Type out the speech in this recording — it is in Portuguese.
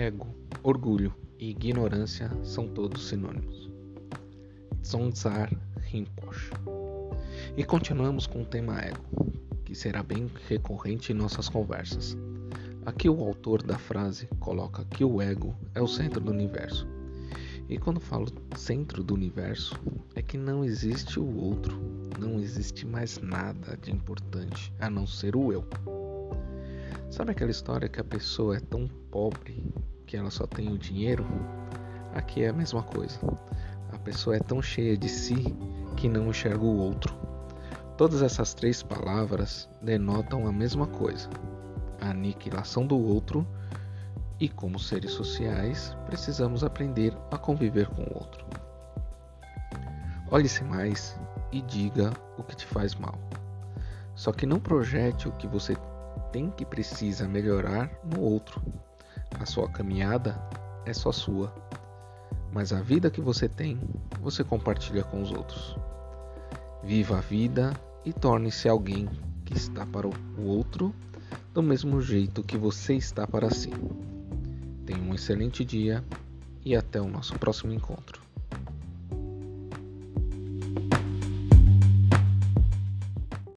Ego, orgulho e ignorância são todos sinônimos. Dzongzar Rinpoche. E continuamos com o tema ego, que será bem recorrente em nossas conversas. Aqui o autor da frase coloca que o ego é o centro do universo. E quando falo centro do universo, é que não existe o outro, não existe mais nada de importante a não ser o eu. Sabe aquela história que a pessoa é tão pobre que ela só tem o dinheiro? Aqui é a mesma coisa. A pessoa é tão cheia de si que não enxerga o outro. Todas essas três palavras denotam a mesma coisa: a aniquilação do outro, e como seres sociais, precisamos aprender a conviver com o outro. Olhe-se mais e diga o que te faz mal. Só que não projete o que você tem que precisa melhorar no outro. A sua caminhada é só sua, mas a vida que você tem, você compartilha com os outros. Viva a vida e torne-se alguém que está para o outro do mesmo jeito que você está para si. Tenha um excelente dia e até o nosso próximo encontro.